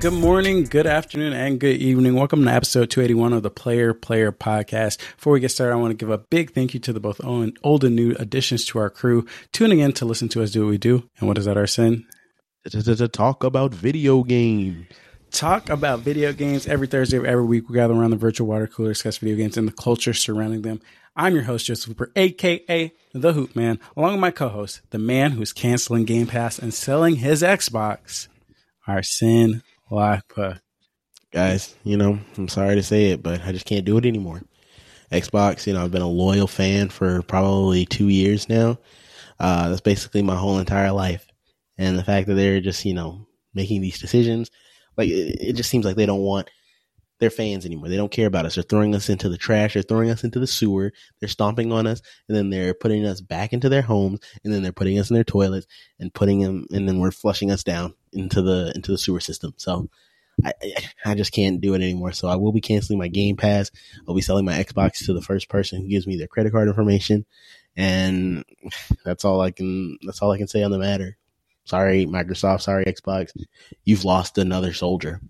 Good morning, good afternoon, and good evening. Welcome to episode 281 of the Player Player Podcast. Before we get started, I want to give a big thank you to the both old and new additions to our crew tuning in to listen to us do what we do. And what is that, Arsene? To talk about video games. Talk about video games every Thursday of every week. We gather around the virtual water cooler, discuss video games and the culture surrounding them. I'm your host, Joseph Hooper, aka The Hoop Man, along with my co host, the man who's canceling Game Pass and selling his Xbox, Arsene Lakpa. Guys, you know, I'm sorry to say it, but I just can't do it anymore. Xbox, you know, I've been a loyal fan for probably two years now. Uh, that's basically my whole entire life. And the fact that they're just, you know, making these decisions, like it, it just seems like they don't want their fans anymore. They don't care about us. They're throwing us into the trash. They're throwing us into the sewer. They're stomping on us, and then they're putting us back into their homes, and then they're putting us in their toilets and putting them, and then we're flushing us down into the into the sewer system. So I I just can't do it anymore. So I will be canceling my Game Pass. I'll be selling my Xbox to the first person who gives me their credit card information, and that's all I can. That's all I can say on the matter. Sorry, Microsoft. Sorry, Xbox. You've lost another soldier.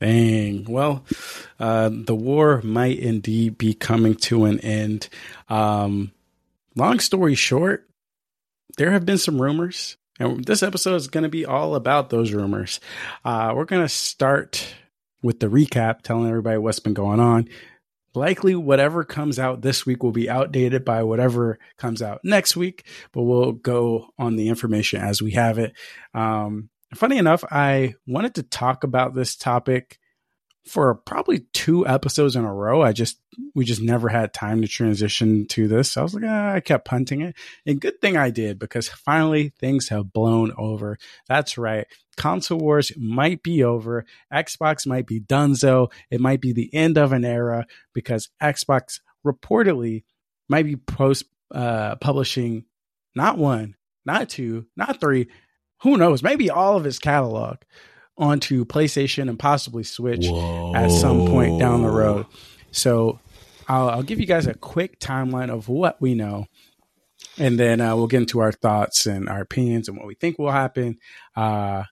Dang. Well, uh, the war might indeed be coming to an end. Um, long story short, there have been some rumors, and this episode is going to be all about those rumors. Uh, we're going to start with the recap, telling everybody what's been going on. Likely, whatever comes out this week will be outdated by whatever comes out next week, but we'll go on the information as we have it. Um, funny enough, I wanted to talk about this topic for probably two episodes in a row. I just we just never had time to transition to this. So I was like, ah, I kept punting it. And good thing I did because finally things have blown over. That's right. Console wars might be over. Xbox might be done so. It might be the end of an era because Xbox reportedly might be post uh, publishing not one, not two, not three, who knows, maybe all of his catalog onto PlayStation and possibly Switch Whoa. at some point down the road. So I'll, I'll, give you guys a quick timeline of what we know. And then uh, we'll get into our thoughts and our opinions and what we think will happen. Uh,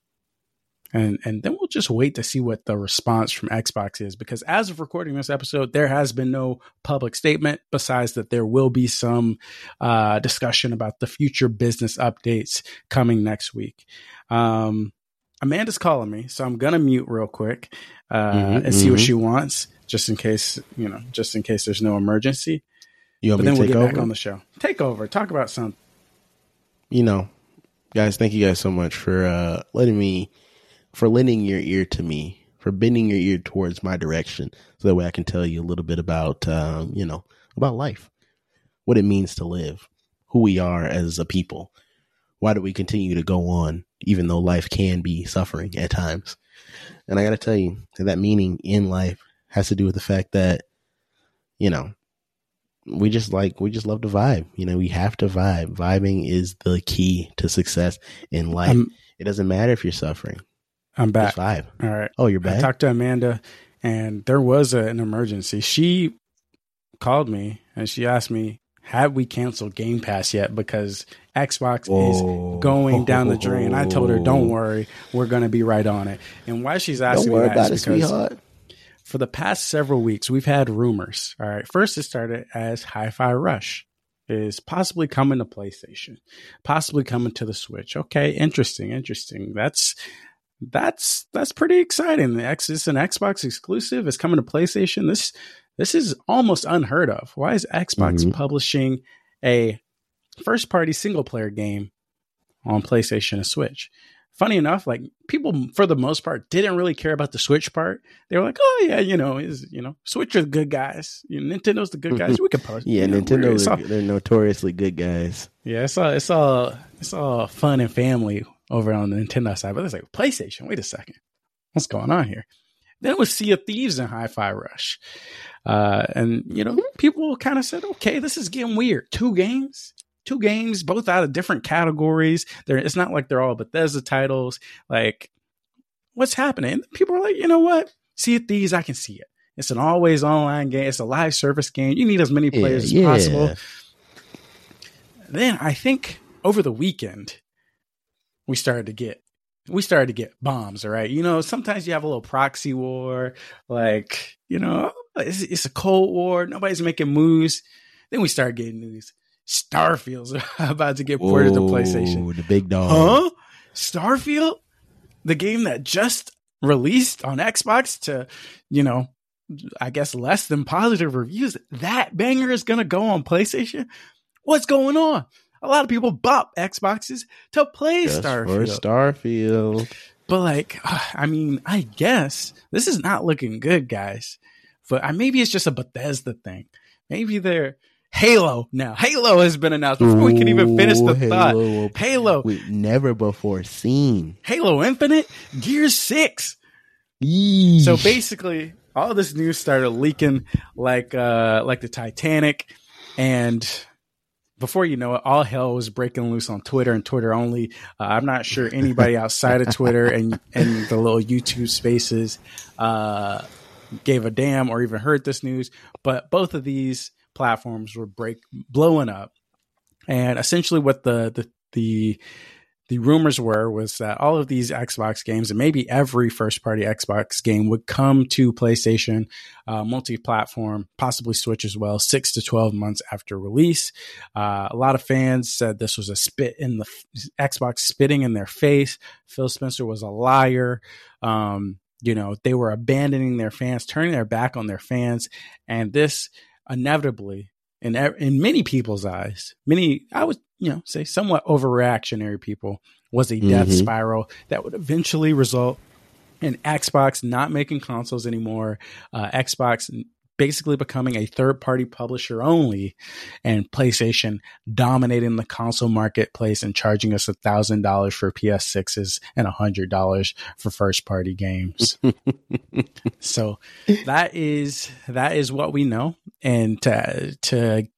and and then we'll just wait to see what the response from Xbox is because as of recording this episode, there has been no public statement besides that there will be some uh, discussion about the future business updates coming next week. Um, Amanda's calling me, so I'm gonna mute real quick uh, mm-hmm, and see mm-hmm. what she wants, just in case you know, just in case there's no emergency. You want but me then we'll get over? back on the show. Take over. Talk about something. You know, guys, thank you guys so much for uh, letting me for lending your ear to me, for bending your ear towards my direction, so that way I can tell you a little bit about, um, you know, about life, what it means to live, who we are as a people. Why do we continue to go on, even though life can be suffering at times? And I got to tell you that that meaning in life has to do with the fact that, you know, we just like we just love to vibe. You know, we have to vibe. Vibing is the key to success in life. Um, it doesn't matter if you're suffering. I'm back. five. All right. Oh, you're back. I talked to Amanda, and there was a, an emergency. She called me and she asked me, "Have we canceled Game Pass yet?" Because Xbox Whoa. is going down the drain. I told her, "Don't worry, we're going to be right on it." And why she's asking me that is because sweetheart. for the past several weeks, we've had rumors. All right, first it started as Hi-Fi Rush is possibly coming to PlayStation, possibly coming to the Switch. Okay, interesting, interesting. That's that's that's pretty exciting. The X is an Xbox exclusive. It's coming to PlayStation. This this is almost unheard of. Why is Xbox mm-hmm. publishing a first party single player game on PlayStation and Switch? Funny enough, like people for the most part didn't really care about the Switch part. They were like, "Oh yeah, you know, is you know, Switch are the good guys. You know, Nintendo's the good guys. We can post." yeah, you know, Nintendo, they're notoriously good guys. Yeah, it's all it's all it's all fun and family over on the Nintendo side, but it's like PlayStation. Wait a second, what's going on here? Then it was Sea of Thieves and Hi-Fi Rush, uh, and you know people kind of said, "Okay, this is getting weird." Two games, two games, both out of different categories. They're, it's not like they're all Bethesda titles. Like, what's happening? People are like, you know what? Sea of Thieves, I can see it. It's an always online game. It's a live service game. You need as many players yeah, as possible. Then I think over the weekend, we started to get we started to get bombs, all right? You know, sometimes you have a little proxy war, like, you know, oh, it's, it's a cold war, nobody's making moves. Then we start getting news. Starfield's about to get ported to PlayStation. The big dog. Huh? Starfield? The game that just released on Xbox to, you know, I guess less than positive reviews. That banger is going to go on PlayStation? What's going on? A lot of people bought Xboxes to play Just Starfield. For Starfield. But like, I mean, I guess this is not looking good, guys. But uh, maybe it's just a Bethesda thing. Maybe they're Halo now. Halo has been announced before we can even finish the Ooh, thought. Halo. Halo, We never before seen. Halo Infinite, Gear Six. So basically, all this news started leaking like uh like the Titanic, and before you know it, all hell was breaking loose on Twitter and Twitter only. Uh, I'm not sure anybody outside of Twitter and and the little YouTube spaces uh, gave a damn or even heard this news. But both of these platforms were break blowing up, and essentially what the the the the rumors were was that all of these Xbox games and maybe every first party Xbox game would come to PlayStation uh, multi platform, possibly Switch as well, six to 12 months after release. Uh, a lot of fans said this was a spit in the Xbox spitting in their face. Phil Spencer was a liar. Um, you know, they were abandoning their fans, turning their back on their fans. And this inevitably, in, in many people's eyes, many, I would you know, say somewhat overreactionary people was a death Mhm. spiral that would eventually result in Xbox not making consoles anymore, uh, Xbox basically becoming a third party publisher only, and PlayStation dominating the console marketplace and charging us a thousand dollars for PS6s and a hundred dollars for first party games. so that is that is what we know, and to to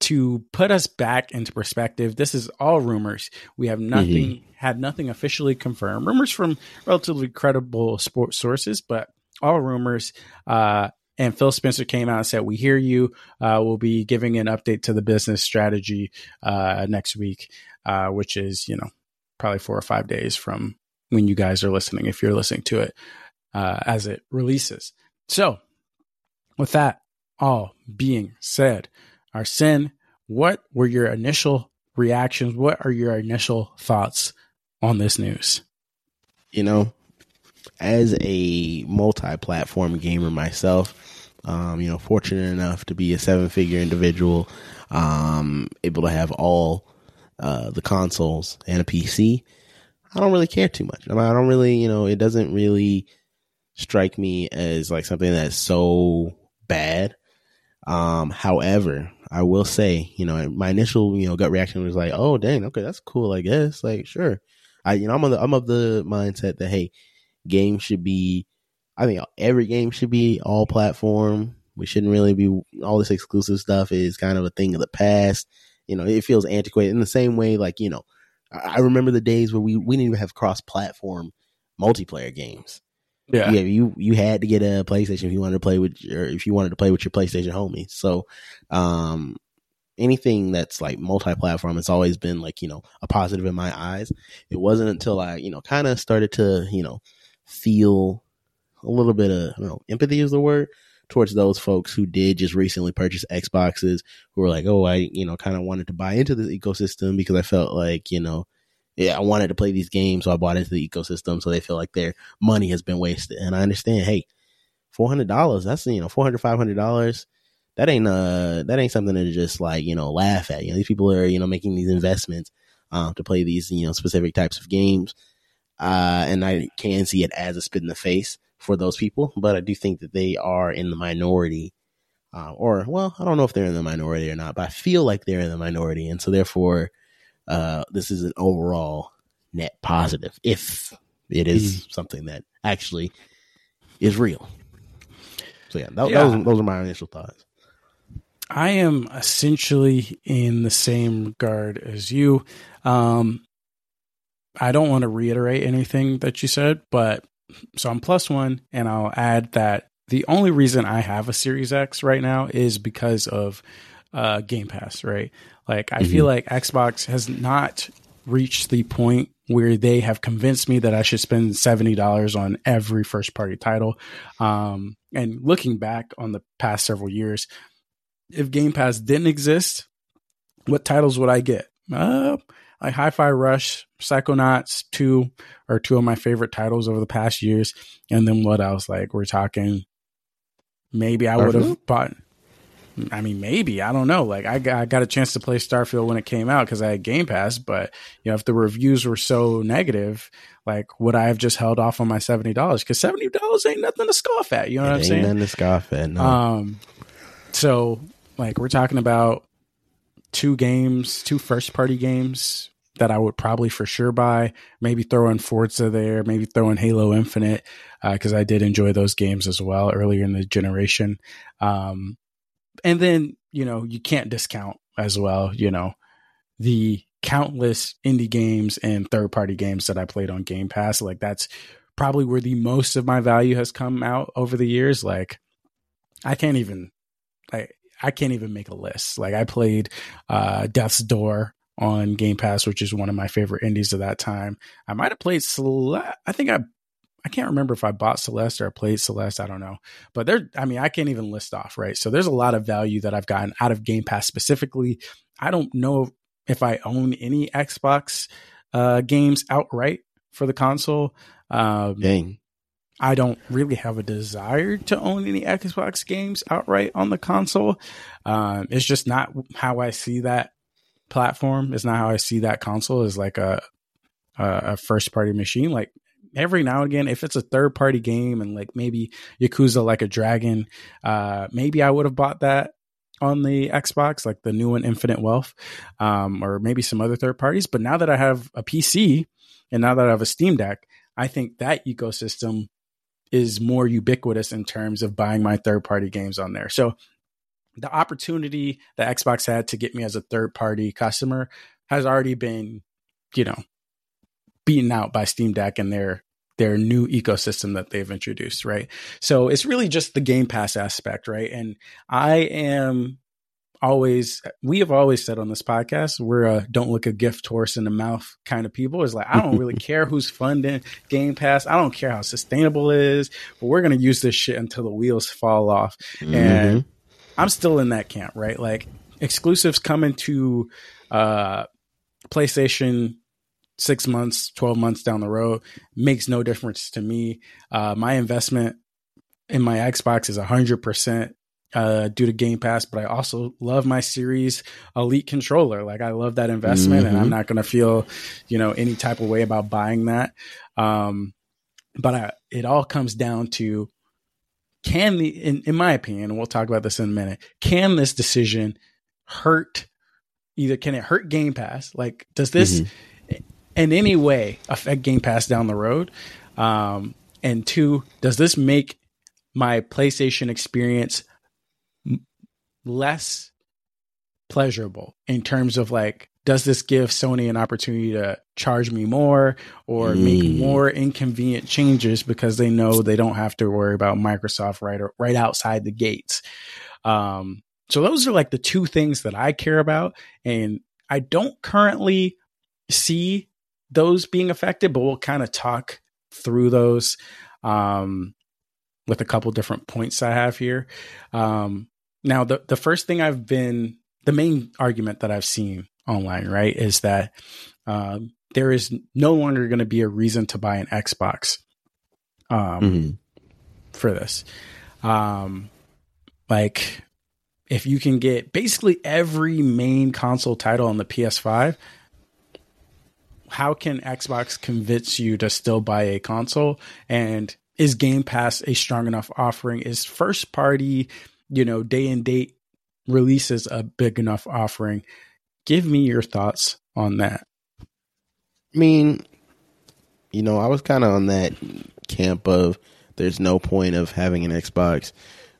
to put us back into perspective, this is all rumors. We have nothing had nothing officially confirmed. Rumors from relatively credible sports sources, but all rumors. Uh, and Phil Spencer came out and said, "We hear you. Uh, we'll be giving an update to the business strategy uh, next week, uh, which is you know probably four or five days from when you guys are listening, if you're listening to it uh, as it releases." So, with that all being said, Arsene, what were your initial reactions? What are your initial thoughts on this news? you know, as a multi-platform gamer myself, um, you know, fortunate enough to be a seven-figure individual, um, able to have all uh, the consoles and a PC. I don't really care too much. I, mean, I don't really, you know, it doesn't really strike me as like something that's so bad. Um, however, I will say, you know, my initial, you know, gut reaction was like, "Oh, dang, okay, that's cool, I guess." Like, sure. I, you know, I'm of the, I'm of the mindset that hey, games should be. I think every game should be all platform. We shouldn't really be all this exclusive stuff is kind of a thing of the past. You know, it feels antiquated in the same way. Like you know, I, I remember the days where we we didn't even have cross platform multiplayer games. Yeah, Yeah, you you had to get a PlayStation if you wanted to play with your if you wanted to play with your PlayStation homies. So, um, anything that's like multi-platform it's always been like you know a positive in my eyes. It wasn't until I you know kind of started to you know feel a little bit of don't know empathy is the word towards those folks who did just recently purchase Xboxes who were like, oh, I you know kind of wanted to buy into this ecosystem because I felt like you know. Yeah, I wanted to play these games, so I bought into the ecosystem. So they feel like their money has been wasted, and I understand. Hey, four hundred dollars. That's you know four hundred five hundred dollars. That ain't uh that ain't something to just like you know laugh at. You know these people are you know making these investments um to play these you know specific types of games. Uh, and I can see it as a spit in the face for those people, but I do think that they are in the minority. Uh, or well, I don't know if they're in the minority or not, but I feel like they're in the minority, and so therefore, uh, this is an overall net positive if it is something that actually is real. So yeah, that, Yeah. those those are my initial thoughts. I am essentially in the same regard as you. Um, I don't want to reiterate anything that you said, but so I'm plus one, and I'll add that the only reason I have a Series X right now is because of uh, Game Pass, right? Like, I feel like Xbox has not reached the point where they have convinced me that I should spend $70 on every first party title. Um, and looking back on the past several years, if Game Pass didn't exist, what titles would I get? Uh, like Hi-Fi Rush, Psychonauts 2 are two of my favorite titles over the past years. And then what else? Like we're talking maybe I would have bought I mean, maybe I don't know. Like I got, I got a chance to play Starfield when it came out because I had Game Pass, but you know, if the reviews were so negative, like would I have just held off on my seventy dollars? Because seventy dollars ain't nothing to scoff at. You know it what I'm saying? Nothing to scoff at. No. Um, so like we're talking about two games, two first party games that I would probably for sure buy. Maybe throw in Forza there, maybe throw in Halo Infinite because uh, I did enjoy those games as well earlier in the generation. Um, and then you know you can't discount as well you know the countless indie games and third party games that I played on Game Pass. Like that's probably where the most of my value has come out over the years. Like I can't even I I can't even make a list. Like I played uh Death's Door on Game Pass which is one of my favorite indies of that time. I might have played Sele- I think I I can't remember if I bought Celeste or I played Celeste. I don't know. But there, I mean, I can't even list off, right? So there's a lot of value that I've gotten out of Game Pass specifically. I don't know if I own any Xbox uh, games outright for the console. Um, Dang. I don't really have a desire to own any Xbox games outright on the console. Um, it's just not how I see that platform. It's not how I see that console as like a a first party machine. Like every now and again, if it's a third party game and like maybe Yakuza like a dragon, uh, maybe I would have bought that on the Xbox, like the new one, Infinite Wealth, um, or maybe some other third parties. But now that I have a PC and now that I have a Steam Deck, I think that ecosystem is more ubiquitous in terms of buying my third party games on there. So the opportunity that Xbox had to get me as a third party customer has already been, you know, beaten out by Steam Deck and their their new ecosystem that they've introduced, right? So it's really just the Game Pass aspect, right? And I am always we have always said on this podcast we're a don't look a gift horse in the mouth kind of people is like i don't really care who's funding game pass i don't care how sustainable it is but we're going to use this shit until the wheels fall off mm-hmm. and i'm still in that camp right like exclusives coming to uh playstation six months, 12 months down the road makes no difference to me. Uh, my investment in my Xbox is 100% uh, due to Game Pass, but I also love my Series Elite controller. Like, I love that investment, mm-hmm. and I'm mm-hmm. not going to feel, you know, any type of way about buying that. Um, but I, it all comes down to can the, in, in my opinion, and we'll talk about this in a minute, can this decision hurt? Either can it hurt Game Pass? Like, does this mm-hmm in any way affect Game Pass down the road? Um, and two, does this make my PlayStation experience less pleasurable in terms of like, does this give Sony an opportunity to charge me more or mm. make more inconvenient changes because they know they don't have to worry about Microsoft right or, right outside the gates? Um, so those are like the two things that I care about, and I don't currently see those being affected, but we'll kind of talk through those um, with a couple different points I have here. Um, now, the the first thing I've been the main argument that I've seen online, right, is that um, there is no longer going to be a reason to buy an Xbox um, mm-hmm. for this. Um, like, if you can get basically every main console title on the PS5, how can Xbox convince you to still buy a console? And is Game Pass a strong enough offering? Is first party, you know, day and date releases a big enough offering? Give me your thoughts on that. I mean, you know, I was kind of on that camp of there's no point of having an Xbox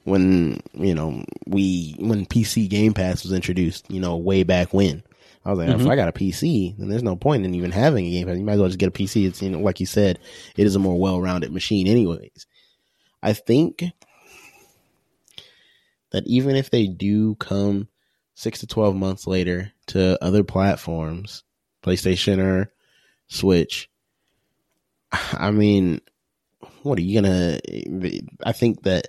when, you know, we, when PC Game Pass was introduced, you know, way back when. I was like, mm-hmm. if I got a PC, then there's no point in even having a game. You might as well just get a PC. It's you know, like you said, it is a more well-rounded machine, anyways. I think that even if they do come six to twelve months later to other platforms, PlayStation or Switch. I mean, what are you gonna? I think that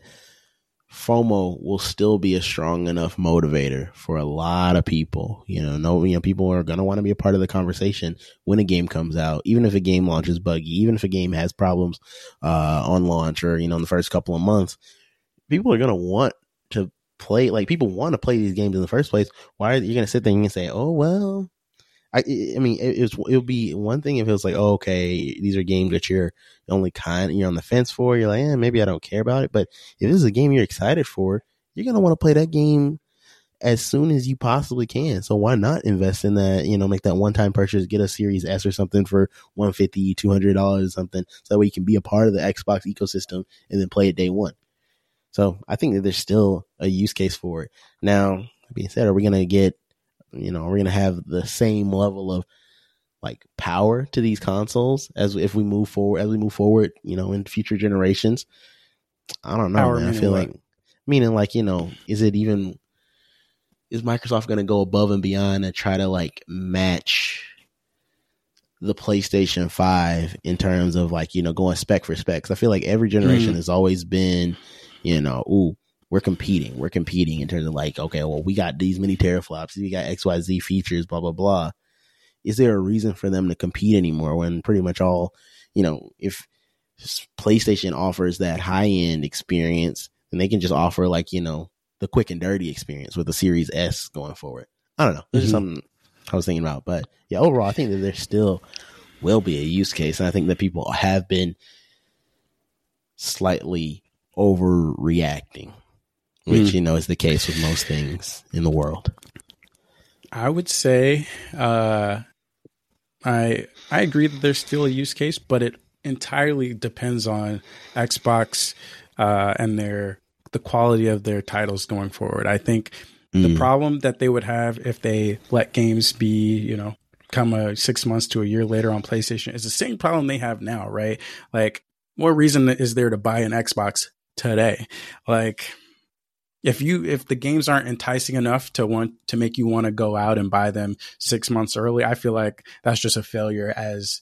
FOMO will still be a strong enough motivator for a lot of people. You know, no, you know, people are gonna want to be a part of the conversation when a game comes out, even if a game launches buggy, even if a game has problems uh, on launch or you know in the first couple of months. People are gonna want to play. Like people want to play these games in the first place. Why are you gonna sit there and say, "Oh well"? I, I mean, it, it would be one thing if it was like, oh, okay, these are games that you're only kind, you're on the fence for. You're like, eh, maybe I don't care about it. But if this is a game you're excited for, you're gonna want to play that game as soon as you possibly can. So why not invest in that? You know, make that one time purchase, get a Series S or something for 150 200 dollars or something, so that way you can be a part of the Xbox ecosystem and then play it day one. So I think that there's still a use case for it. Now, being said, are we gonna get you know, we're gonna have the same level of like power to these consoles as if we move forward as we move forward, you know, in future generations. I don't know, man. I feel what? like meaning like, you know, is it even is Microsoft gonna go above and beyond and try to like match the PlayStation 5 in terms of like, you know, going spec for specs. I feel like every generation mm. has always been, you know, ooh, we're competing. We're competing in terms of like, okay, well, we got these many teraflops, we got XYZ features, blah, blah, blah. Is there a reason for them to compete anymore when pretty much all, you know, if PlayStation offers that high end experience, then they can just offer like, you know, the quick and dirty experience with the Series S going forward. I don't know. This mm-hmm. is something I was thinking about. But yeah, overall, I think that there still will be a use case. And I think that people have been slightly overreacting which mm. you know is the case with most things in the world. I would say uh, I I agree that there's still a use case, but it entirely depends on Xbox uh, and their the quality of their titles going forward. I think mm. the problem that they would have if they let games be, you know, come a six months to a year later on PlayStation is the same problem they have now, right? Like, what reason is there to buy an Xbox today? Like, if you if the games aren't enticing enough to want to make you want to go out and buy them six months early, I feel like that's just a failure as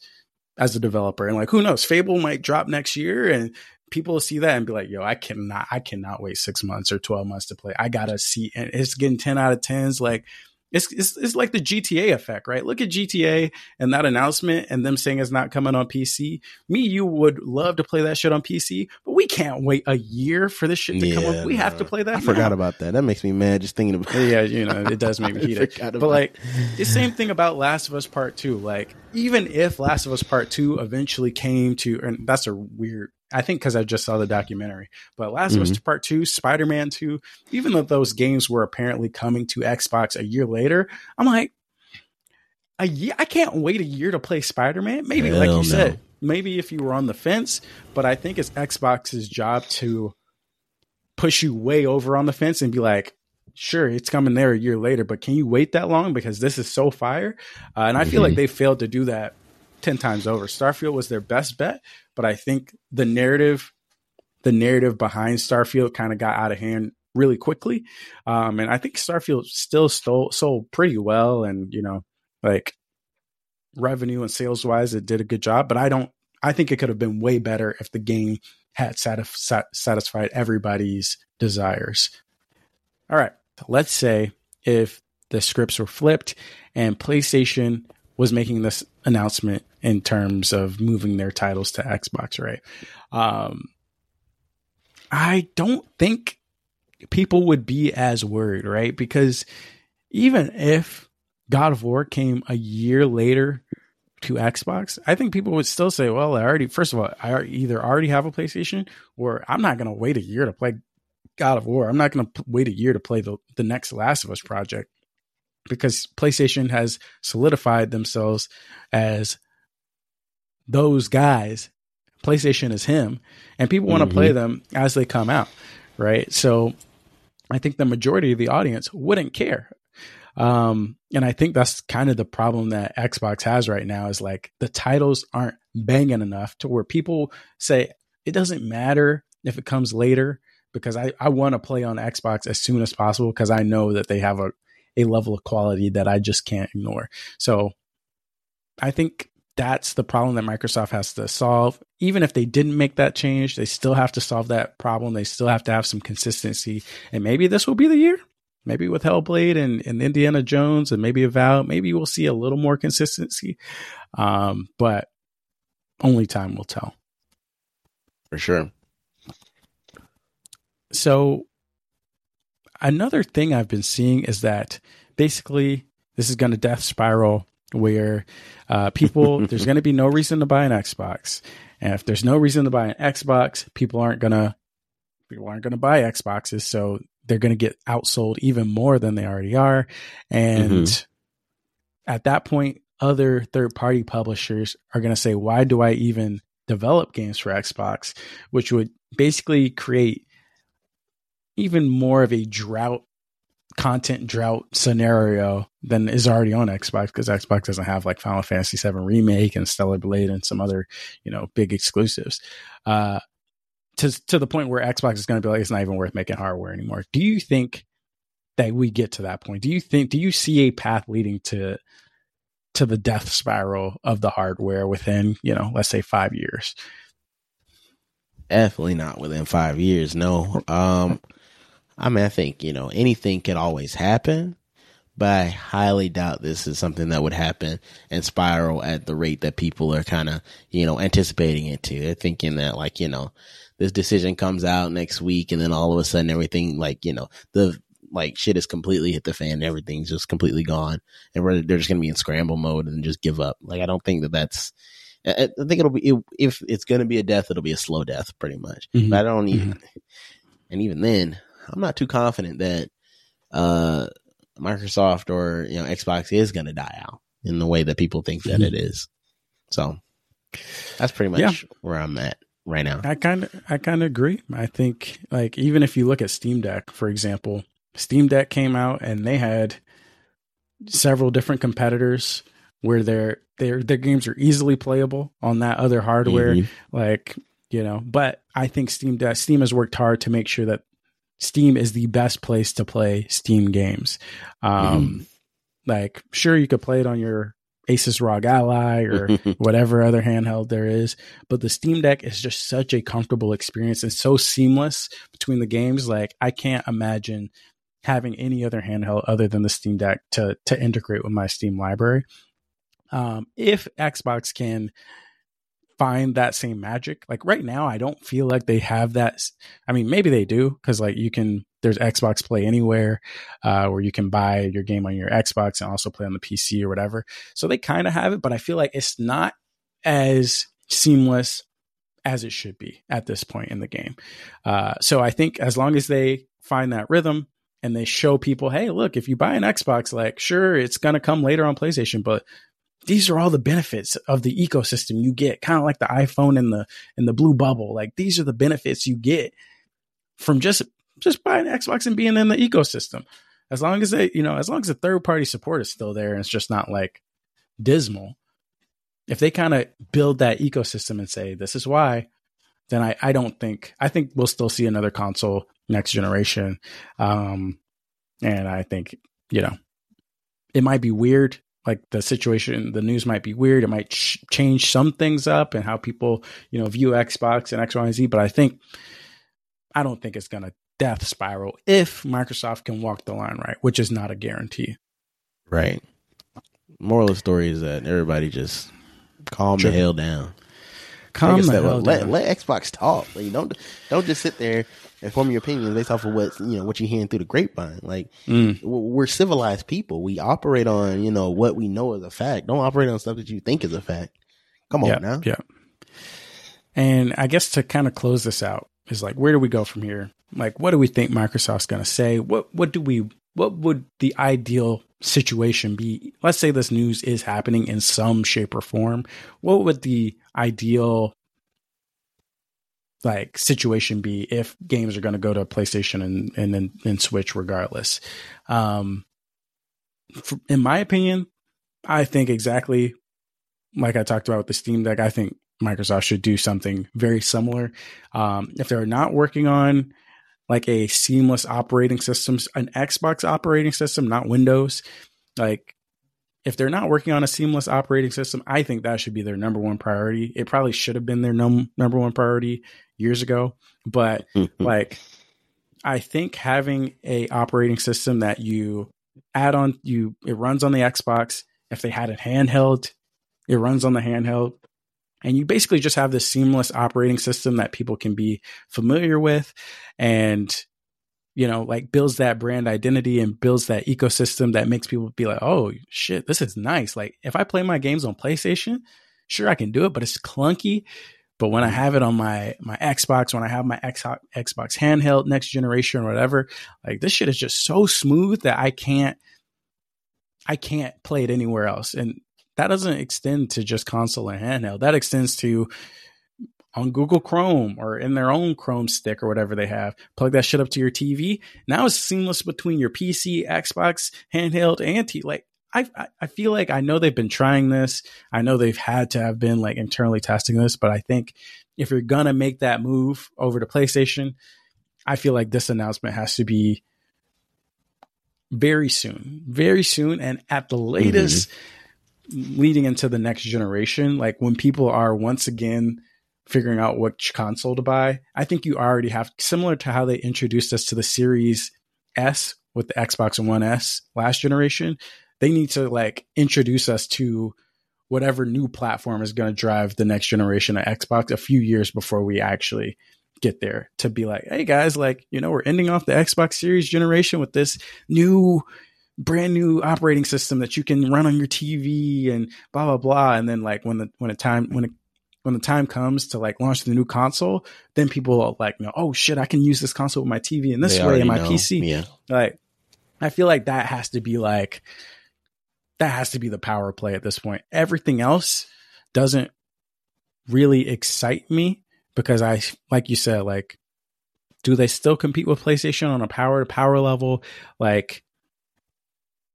as a developer. And like who knows, Fable might drop next year and people will see that and be like, yo, I cannot I cannot wait six months or twelve months to play. I gotta see and it's getting ten out of tens. Like it's, it's, it's like the GTA effect, right? Look at GTA and that announcement and them saying it's not coming on PC. Me, you would love to play that shit on PC, but we can't wait a year for this shit to yeah, come up. We no. have to play that. I now. forgot about that. That makes me mad just thinking about it. Yeah, you know, it does make me heated. but like the same thing about Last of Us Part 2. Like, even if Last of Us Part 2 eventually came to, and that's a weird I think because I just saw the documentary. But Last mm-hmm. of Us mm-hmm. Part Two, Spider Man Two, even though those games were apparently coming to Xbox a year later, I'm like, a year, I can't wait a year to play Spider Man. Maybe, Hell like you no. said, maybe if you were on the fence, but I think it's Xbox's job to push you way over on the fence and be like, sure, it's coming there a year later, but can you wait that long because this is so fire? Uh, and I feel mm-hmm. like they failed to do that 10 times over. Starfield was their best bet, but I think the narrative, the narrative behind Starfield kind of got out of hand really quickly. Um, and I think Starfield still stole, sold pretty well. And, you know, like revenue and sales wise, it did a good job, but I don't, I think it could have been way better if the game had satisf- satisfied everybody's desires. All right. Let's say if the scripts were flipped and PlayStation was making this announcement in terms of moving their titles to Xbox, right? Um, I don't think people would be as worried, right? Because even if God of War came a year later to Xbox, I think people would still say, well, I already, first of all, I either already have a PlayStation or I'm not going to wait a year to play God of War. I'm not going to wait a year to play the, the next Last of Us project because PlayStation has solidified themselves as those guys. PlayStation is him, and people want to mm-hmm. play them as they come out, right? So I think the majority of the audience wouldn't care. Um, and I think that's kind of the problem that Xbox has right now is like the titles aren't banging enough to where people say it doesn't matter if it comes later because I, I want to play on Xbox as soon as possible because I know that they have a a level of quality that I just can't ignore. So I think that's the problem that Microsoft has to solve. Even if they didn't make that change, they still have to solve that problem. They still have to have some consistency. And maybe this will be the year. Maybe with Hellblade and, and Indiana Jones and maybe Avowed, maybe we'll see a little more consistency. Um, but only time will tell. For sure. So another thing I've been seeing is that basically this is going to death spiral where uh, people there's going to be no reason to buy an Xbox, and if there's no reason to buy an Xbox, people aren't gonna people aren't gonna buy Xboxes, so they're going to get outsold even more than they already are, and mm-hmm. at that point, other third party publishers are going to say, why do I even develop games for Xbox, which would basically create even more of a drought content drought scenario than is already on Xbox because Xbox doesn't have like Final Fantasy VII Remake and Stellar Blade and some other you know big exclusives. Uh, to to the point where Xbox is going to be like it's not even worth making hardware anymore. Do you think that we get to that point? Do you think do you see a path leading to to the death spiral of the hardware within you know let's say five years? Definitely not within five years. No. Um, I mean, I think, you know, anything can always happen, but I highly doubt this is something that would happen and spiral at the rate that people are kind of, you know, anticipating it to. They're thinking that like, you know, this decision comes out next week and then all of a sudden everything like, you know, the like shit is completely hit the fan and everything's just completely gone and we're, they're just going to be in scramble mode and just give up. Like, I don't think that that's, I think it'll be, if it's going to be a death, it'll be a slow death pretty much. Mm-hmm. But I don't even, mm-hmm. and even then, I'm not too confident that uh, Microsoft or you know Xbox is going to die out in the way that people think that mm-hmm. it is. So that's pretty much yeah. where I'm at right now. I kind of I kind of agree. I think like even if you look at Steam Deck, for example, Steam Deck came out and they had several different competitors where their their their games are easily playable on that other hardware. Mm-hmm. Like you know, but I think Steam Deck Steam has worked hard to make sure that Steam is the best place to play Steam games. Um, mm Like, sure, you could play it on your Asus ROG Ally or whatever other handheld there is, but the Steam Deck is just such a comfortable experience and so seamless between the games. Like, I can't imagine having any other handheld other than the Steam Deck to to integrate with my Steam library. Um, if Xbox can find that same magic. Like right now, I don't feel like they have that. I mean, maybe they do because like you can, there's Xbox Play Anywhere, uh, where you can buy your game on your Xbox and also play on the PC or whatever. So they kind of have it, but I feel like it's not as seamless as it should be at this point in the game. Uh, so I think as long as they find that rhythm and they show people, hey, look, if you buy an Xbox, like sure, it's gonna come later on PlayStation, but these are all the benefits of the ecosystem you get, kind of like the iPhone and the and the blue bubble. Like these are the benefits you get from just just buying Xbox and being in the ecosystem. As long as they, you know, as long as the third party support is still there and it's just not like dismal. If they kind of build that ecosystem and say this is why, then I I don't think I think we'll still see another console next generation. Um, and I think you know it might be weird like the situation, the news might be weird. It might ch- change some things up and how people, you know, view Xbox and X, Y, and Z. But I think, I don't think it's going to death spiral if Microsoft can walk the line right, which is not a guarantee. Right. Moral of the story is that everybody just calm sure. the hell down. Calm the hell let, down. Let Xbox talk. Like, don't don't just sit there and form your opinion based off of what you know what you're hearing through the grapevine. Like mm. we're civilized people. We operate on you know what we know as a fact. Don't operate on stuff that you think is a fact. Come on yeah, now. Yeah. And I guess to kind of close this out is like, where do we go from here? Like, what do we think Microsoft's going to say? What what do we what would the ideal situation be? Let's say this news is happening in some shape or form. What would the ideal like situation be if games are going to go to PlayStation and and and, and Switch regardless. Um, for, in my opinion, I think exactly like I talked about with the Steam Deck. I think Microsoft should do something very similar. Um, if they're not working on like a seamless operating system, an Xbox operating system, not Windows, like if they're not working on a seamless operating system, I think that should be their number one priority. It probably should have been their num- number one priority years ago, but mm-hmm. like I think having a operating system that you add on you it runs on the Xbox. If they had it handheld, it runs on the handheld. And you basically just have this seamless operating system that people can be familiar with and you know, like builds that brand identity and builds that ecosystem that makes people be like, oh shit, this is nice. Like if I play my games on PlayStation, sure I can do it, but it's clunky. But when I mm. have it on my my Xbox, when I have my Xbox handheld, next generation, or whatever, like this shit is just so smooth that I can't I can't play it anywhere else. And that doesn't extend to just console and handheld. That extends to on Google Chrome or in their own Chrome stick or whatever they have. Plug that shit up to your TV. Now it's seamless between your PC, Xbox, handheld, and T. Like I, I feel like I know they've been trying this. I know they've had to have been like internally testing this, but I think if you're gonna make that move over to PlayStation, I feel like this announcement has to be very soon, very soon, and at the latest, mm-hmm. leading into the next generation. Like when people are once again figuring out which console to buy, I think you already have similar to how they introduced us to the Series S with the Xbox One S last generation. They need to like introduce us to whatever new platform is going to drive the next generation of Xbox a few years before we actually get there to be like, hey guys, like, you know, we're ending off the Xbox Series generation with this new brand new operating system that you can run on your TV and blah blah blah. And then like when the when the time when it when the time comes to like launch the new console, then people are like, know, oh shit, I can use this console with my TV in this they way in my know. PC. Yeah. Like I feel like that has to be like that has to be the power play at this point. Everything else doesn't really excite me because I, like you said, like, do they still compete with PlayStation on a power to power level? Like,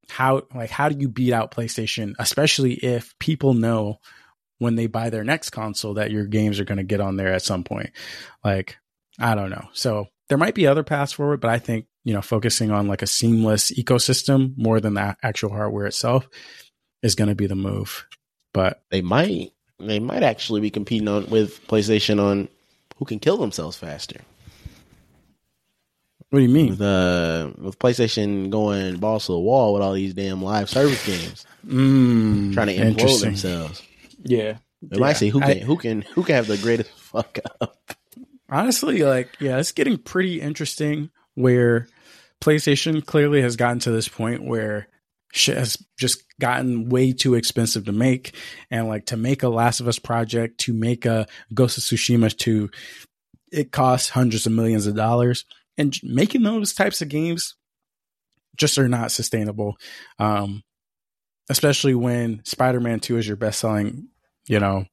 how, like, how do you beat out PlayStation, especially if people know when they buy their next console that your games are going to get on there at some point? Like, I don't know. So there might be other paths forward, but I think, you know, focusing on like a seamless ecosystem more than the actual hardware itself is going to be the move. But they might they might actually be competing on with PlayStation on who can kill themselves faster. What do you mean? With, uh, with PlayStation going balls to the wall with all these damn live service games, mm, trying to implode themselves. Yeah, they yeah. might say who can I, who can who can have the greatest fuck up. Honestly, like yeah, it's getting pretty interesting. Where PlayStation clearly has gotten to this point where shit has just gotten way too expensive to make. And like to make a Last of Us project, to make a Ghost of Tsushima, to it costs hundreds of millions of dollars. And making those types of games just are not sustainable. Um, especially when Spider Man 2 is your best selling, you know,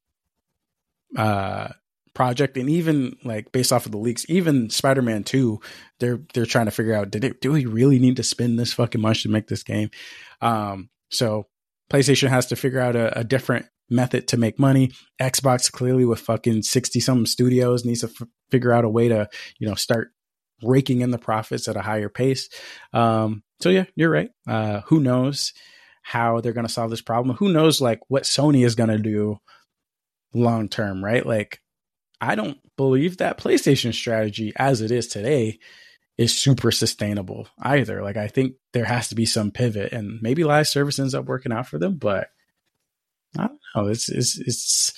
uh, project and even like based off of the leaks even spider-man 2 they're they're trying to figure out did it do we really need to spend this fucking much to make this game? Um so playstation has to figure out a, a different method to make money. Xbox clearly with fucking 60 some studios needs to f- figure out a way to you know start raking in the profits at a higher pace. Um so yeah you're right. Uh who knows how they're going to solve this problem? Who knows like what sony is going to do long term right? Like I don't believe that PlayStation strategy as it is today is super sustainable either. Like I think there has to be some pivot and maybe live service ends up working out for them, but I don't know. It's it's it's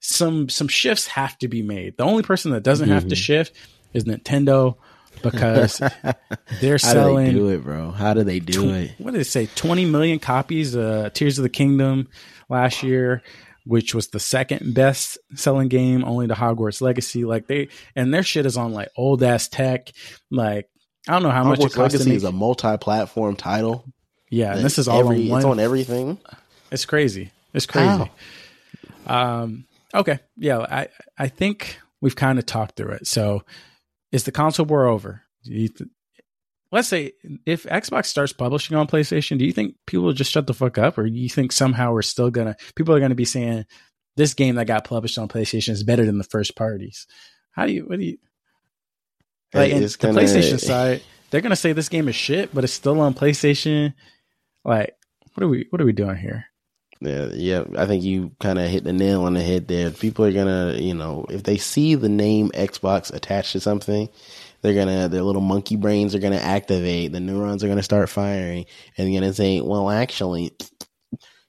some some shifts have to be made. The only person that doesn't mm-hmm. have to mm-hmm. shift is Nintendo because they're selling. How do they do it, bro? How do they do tw- it? What did they say? Twenty million copies. Uh, Tears of the Kingdom last year which was the second best selling game, only to Hogwarts Legacy. Like they and their shit is on like old ass tech. Like I don't know how Hogwarts much it costs Legacy is a multi-platform title. Yeah, and this is all every, on one. It's on everything. It's crazy. It's crazy. Um. Okay. Yeah. I I think we've kind of talked through it. So, is the console war over? Th- let's say if Xbox starts publishing on PlayStation, do you think people will just shut the fuck up, or do you think somehow we're still gonna people are gonna be saying this game that got published on PlayStation is better than the first parties? How do you? What do you? Like the PlayStation side, they're gonna say this game is shit, but it's still on PlayStation. Like, what are we what are we doing here? Yeah, yeah. I think you kind of hit the nail on the head there. People are gonna, you know, if they see the name Xbox attached to something, they're gonna their little monkey brains are gonna activate. The neurons are gonna start firing, and they're gonna say, "Well, actually,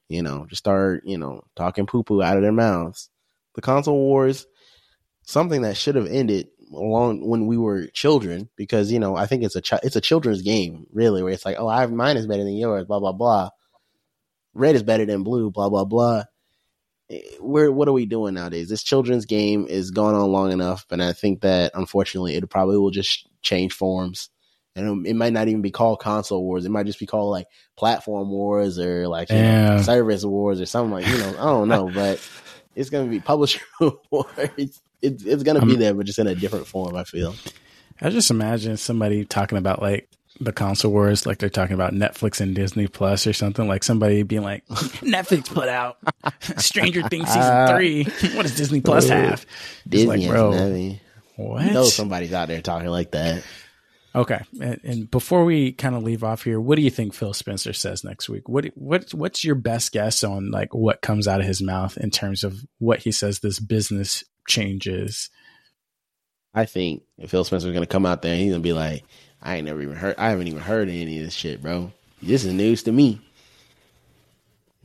you know, just start, you know, talking poo poo out of their mouths." The console wars, something that should have ended long when we were children, because you know, I think it's a ch- it's a children's game, really, where it's like, "Oh, I have mine is better than yours," blah blah blah red is better than blue, blah blah blah. Where what are we doing nowadays? This children's game is going on long enough, and I think that unfortunately it probably will just change forms, and it might not even be called console wars. It might just be called like platform wars or like know, service wars or something like you know I don't know, but it's going to be publisher wars. It's, it's, it's going to be there, but just in a different form. I feel. I just imagine somebody talking about like the console wars, like they're talking about Netflix and Disney Plus or something. Like somebody being like, Netflix put out Stranger Things season uh, three. what does Disney Plus have? Disney, like, bro, what? You know somebody's out there talking like that. Okay, and, and before we kind of leave off here, what do you think Phil Spencer says next week? What what what's your best guess on like what comes out of his mouth in terms of what he says this business changes? I think Phil Spencer's going to come out there and he's going to be like, I ain't never even heard. I haven't even heard of any of this shit, bro. This is news to me,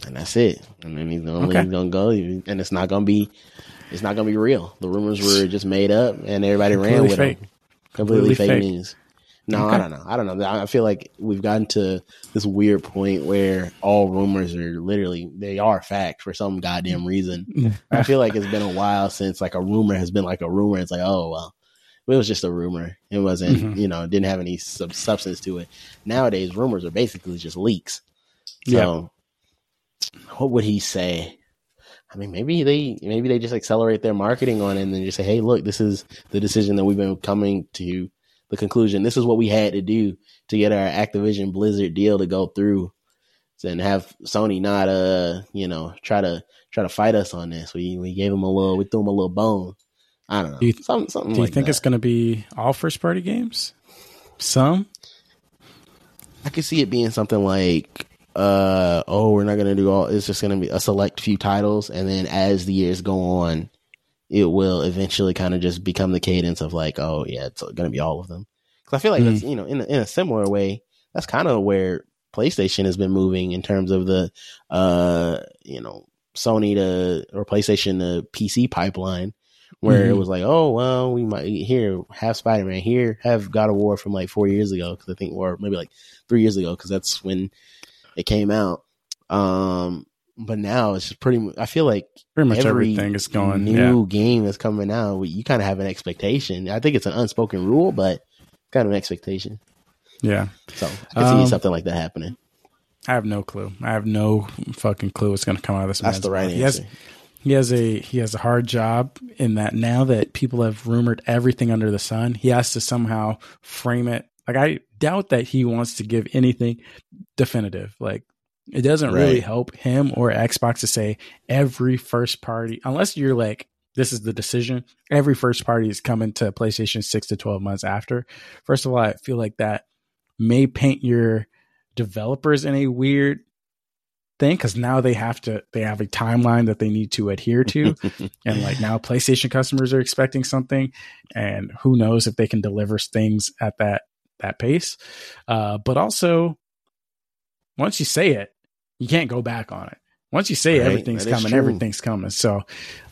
and that's it. And then he's gonna, okay. he's gonna go, and it's not gonna be, it's not gonna be real. The rumors were just made up, and everybody Completely ran with fake. them. Completely, Completely fake, fake news. No, okay. I don't know. I don't know. I feel like we've gotten to this weird point where all rumors are literally they are fact for some goddamn reason. I feel like it's been a while since like a rumor has been like a rumor. It's like, oh well, it was just a rumor. It wasn't, mm-hmm. you know, didn't have any sub- substance to it. Nowadays, rumors are basically just leaks. So, yeah. what would he say? I mean, maybe they maybe they just accelerate their marketing on it and then just say, "Hey, look, this is the decision that we've been coming to the conclusion. This is what we had to do to get our Activision Blizzard deal to go through, and have Sony not uh you know try to try to fight us on this. We we gave them a little, we threw them a little bone." I don't know. Do you, something, something do you like think that. it's going to be all first party games? Some. I could see it being something like, uh, oh, we're not going to do all. It's just going to be a select few titles, and then as the years go on, it will eventually kind of just become the cadence of like, oh yeah, it's going to be all of them. Because I feel like mm. that's you know in a, in a similar way, that's kind of where PlayStation has been moving in terms of the, uh, you know, Sony to or PlayStation to PC pipeline where mm-hmm. it was like, oh well, we might here have Spider Man here, have God of War from like four years ago because I think, or maybe like three years ago because that's when it came out. Um, but now it's just pretty. I feel like pretty much everything is going. New yeah. game that's coming out, you kind of have an expectation. I think it's an unspoken rule, but kind of an expectation. Yeah. So I can um, see something like that happening. I have no clue. I have no fucking clue what's going to come out of this. That's the right answer. He has, he has a he has a hard job in that now that people have rumored everything under the sun, he has to somehow frame it. Like I doubt that he wants to give anything definitive. Like it doesn't right. really help him or Xbox to say every first party unless you're like this is the decision. Every first party is coming to PlayStation 6 to 12 months after. First of all, I feel like that may paint your developers in a weird thing because now they have to they have a timeline that they need to adhere to. And like now playstation customers are expecting something and who knows if they can deliver things at that that pace. Uh, but also once you say it you can't go back on it. Once you say right, everything's coming everything's coming. So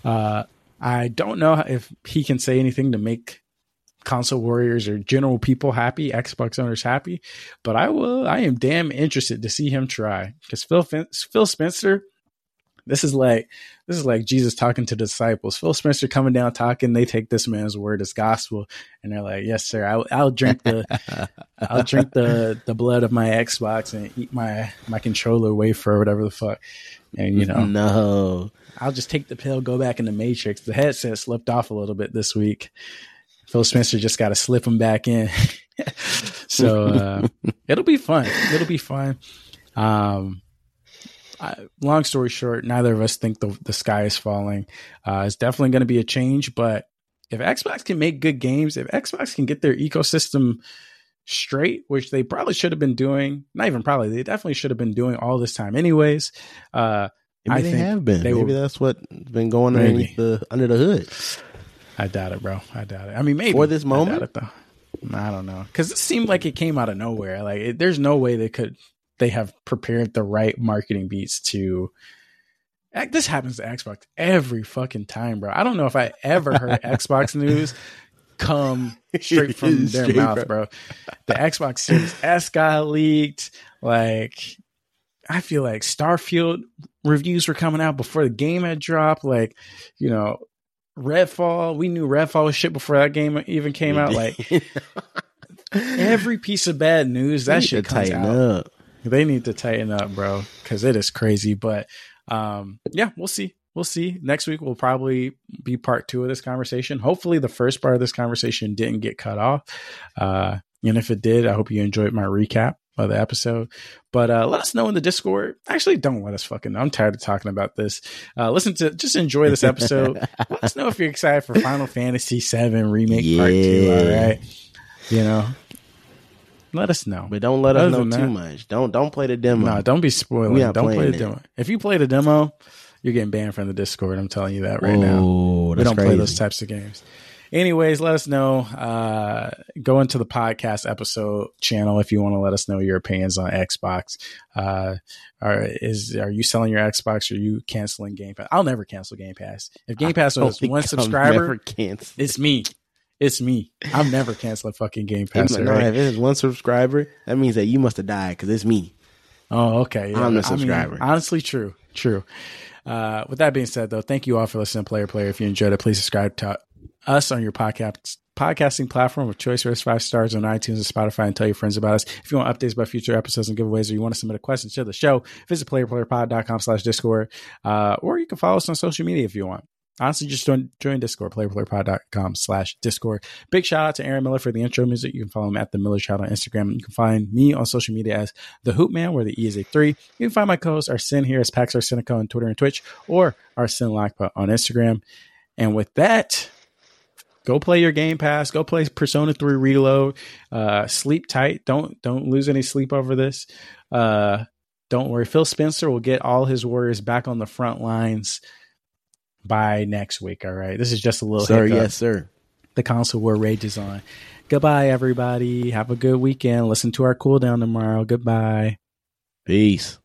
uh, i don't know if he can say anything to make console warriors or general people happy, Xbox owners happy. But I will, I am damn interested to see him try because Phil Phil Spencer. This is like this is like Jesus talking to the disciples. Phil Spencer coming down talking. They take this man's word as gospel, and they're like, "Yes, sir. I'll, I'll drink the I'll drink the the blood of my Xbox and eat my my controller wafer or whatever the fuck." And you know, no, I'll just take the pill, go back in the Matrix. The headset slipped off a little bit this week. Phil Spencer just got to slip him back in. so uh, it'll be fun. It'll be fun. Um, I, long story short, neither of us think the the sky is falling. Uh, it's definitely going to be a change, but if Xbox can make good games, if Xbox can get their ecosystem straight, which they probably should have been doing. Not even probably, they definitely should have been doing all this time, anyways. Uh, Maybe I they think have been. they maybe that's what's been going underneath the under the hood. I doubt it, bro. I doubt it. I mean, maybe For this I moment? doubt it, though. I don't know because it seemed like it came out of nowhere. Like, it, there's no way they could. They have prepared the right marketing beats to. This happens to Xbox every fucking time, bro. I don't know if I ever heard Xbox news come straight from their Straight mouth, from- bro. The Xbox Series S got leaked. Like, I feel like Starfield reviews were coming out before the game had dropped. Like, you know, Redfall. We knew Redfall was shit before that game even came out. Like every piece of bad news, that shit comes tighten out. up. They need to tighten up, bro, because it is crazy. But um, yeah, we'll see. We'll see. Next week will probably be part two of this conversation. Hopefully, the first part of this conversation didn't get cut off. Uh, and if it did, I hope you enjoyed my recap of the episode. But uh, let us know in the Discord. Actually, don't let us fucking know. I'm tired of talking about this. Uh, listen to just enjoy this episode. let us know if you're excited for Final Fantasy VII Remake Part Two. All right, you know, let us know. But don't let us know too that- much. Don't don't play the demo. No, don't be spoiling. Don't play the it. demo. If you play the demo, you're getting banned from the Discord. I'm telling you that right now. Whoa, We don't play those types of games. Anyways, let us know. Uh, go into the podcast episode channel if you want to let us know your opinions on Xbox. Uh, are is are you selling your Xbox? Or are you canceling Game Pass? I'll never cancel Game Pass. If Game Pass was one I'll subscriber, it's me. It's me. I'm never canceling fucking Game Pass. right? if it's one subscriber, that means that you must have died because it's me. Oh, okay. I'm the I mean, subscriber. honestly, true, true. Uh, with that being said, though, thank you all for listening, to Player Player. If you enjoyed it, please subscribe to us on your podcast podcasting platform of choice. Rate us five stars on iTunes and Spotify, and tell your friends about us. If you want updates about future episodes and giveaways, or you want to submit a question to the show, visit playerplayerpod.com slash Discord, uh, or you can follow us on social media if you want. Honestly, just join, join Discord, playerplayerpod.com slash Discord. Big shout out to Aaron Miller for the intro music. You can follow him at the Miller Child on Instagram. You can find me on social media as the Hoop Man, where the E is a three. You can find my co-host Arsene here as Pax Arsenica on Twitter and Twitch, or Arsen Lockpot on Instagram. And with that, go play your Game Pass. Go play Persona 3 Reload. Uh, sleep tight. Don't don't lose any sleep over this. Uh, don't worry. Phil Spencer will get all his warriors back on the front lines by next week. All right. This is just a little Sir, hiccup. yes, sir. The console war rages on. Goodbye, everybody. Have a good weekend. Listen to our cooldown tomorrow. Goodbye. Peace.